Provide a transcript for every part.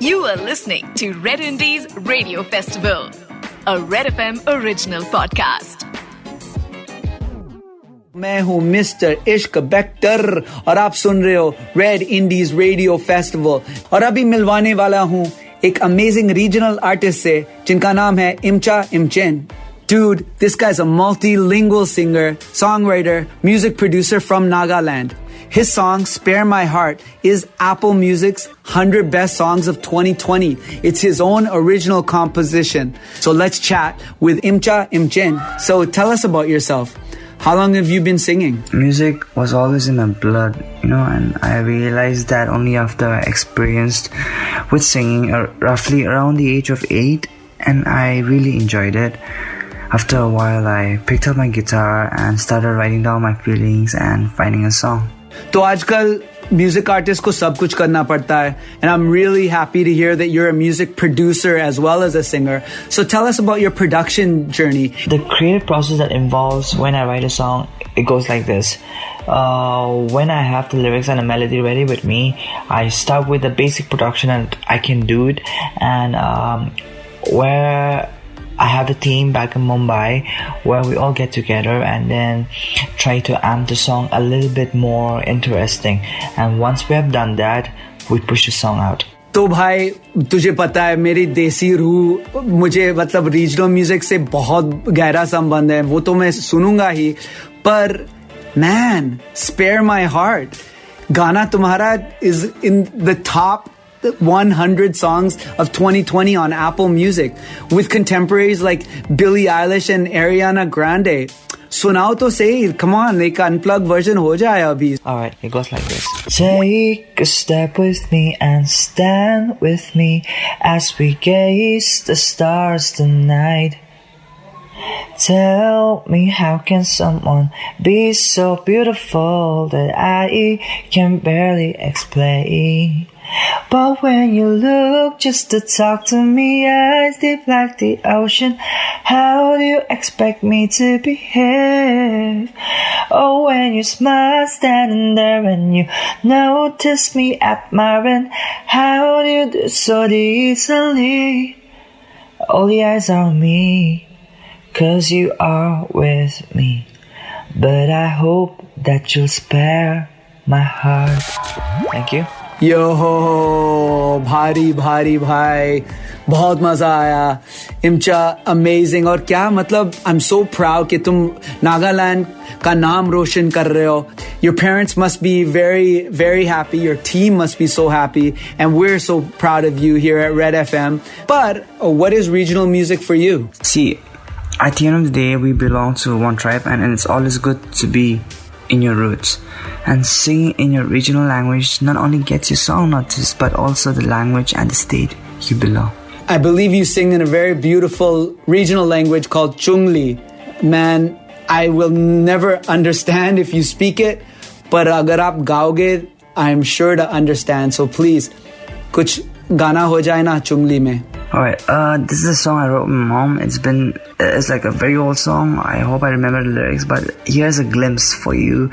You are listening to Red Indies Radio Festival, a Red FM original podcast. मैं हूँ mister इश्क बेक्टर और आप सुन रहे हो रेड इंडीज रेडियो फेस्टिवल और अभी मिलवाने वाला हूँ एक अमेजिंग रीजनल आर्टिस्ट से जिनका नाम है इमचा Imchen Dude, this guy's a multilingual singer, songwriter, music producer from Nagaland. His song, Spare My Heart, is Apple Music's 100 Best Songs of 2020. It's his own original composition. So let's chat with Imcha Imchen. So tell us about yourself. How long have you been singing? Music was always in my blood, you know, and I realized that only after I experienced with singing uh, roughly around the age of eight, and I really enjoyed it. After a while, I picked up my guitar and started writing down my feelings and finding a song. तो आजकल music artist को सब कुछ करना पड़ता है and I am really happy to hear that you're a music producer as well as a singer so tell us about your production journey The creative process that involves when I write a song, it goes like this. Uh, when I have the lyrics and a melody ready with me, I start with the basic production and I can do it. And um, where I have a team back in Mumbai where we all get together and then try to amp the song a little bit more interesting. And once we have done that, we push the song out. तो भाई तुझे पता है मेरी देसी रूह मुझे मतलब रीजनल म्यूजिक से बहुत गहरा संबंध है वो तो मैं सुनूंगा ही पर मैन स्पेयर माय हार्ट गाना तुम्हारा is in the top 100 songs of 2020 on Apple Music with contemporaries like Billie Eilish and Ariana Grande. सुनाओ तो सही come on एक unplugged version हो जाए अभी Alright, it goes like this. Take a step with me and stand with me as we gaze the stars tonight. Tell me how can someone be so beautiful that I can barely explain? But when you look just to talk to me, eyes deep like the ocean, how do you expect me to behave? Oh, when you smile standing there and you notice me admiring, how do you do so easily? All the eyes on me, cause you are with me. But I hope that you'll spare my heart. Thank you. यो भारी भारी भाई बहुत मजा आया इमचा amazing और क्या मतलब I am so proud कि तुम नागालैंड का नाम रोशन कर रहे हो your parents must be very very happy your team must be so happy and we are so proud of you here at red F M पर what is regional music for you See, at the end of the day, we belong to one tribe, and, and it's always good to be in your roots. And singing in your regional language not only gets you song noticed, but also the language and the state you belong. I believe you sing in a very beautiful regional language called Chungli. Man, I will never understand if you speak it, but agar aap gaoge, I am sure to understand. So please, kuch gana ho na Chungli mein. Alright, uh, this is a song I wrote with my mom. It's been, it's like a very old song. I hope I remember the lyrics, but here's a glimpse for you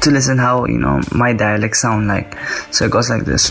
to listen how, you know, my dialect sound like. So it goes like this.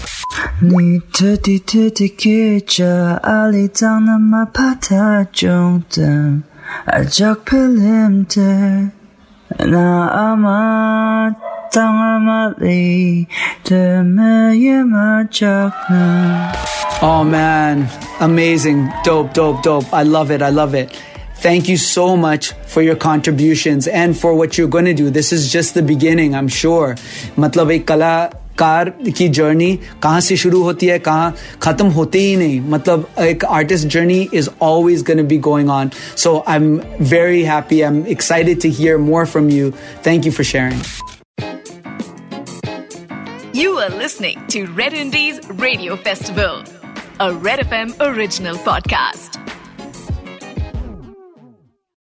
Oh man, amazing. Dope, dope, dope. I love it. I love it. Thank you so much for your contributions and for what you're going to do. This is just the beginning, I'm sure. मतलब एक कलाकार की journey कहाँ से शुरू होती है कहाँ खत्म होते ही नहीं मतलब एक artist journey is always going to be going on. So I'm very happy. I'm excited to hear more from you. Thank you for sharing. You are listening to Red Indies Radio Festival, a Red FM original podcast.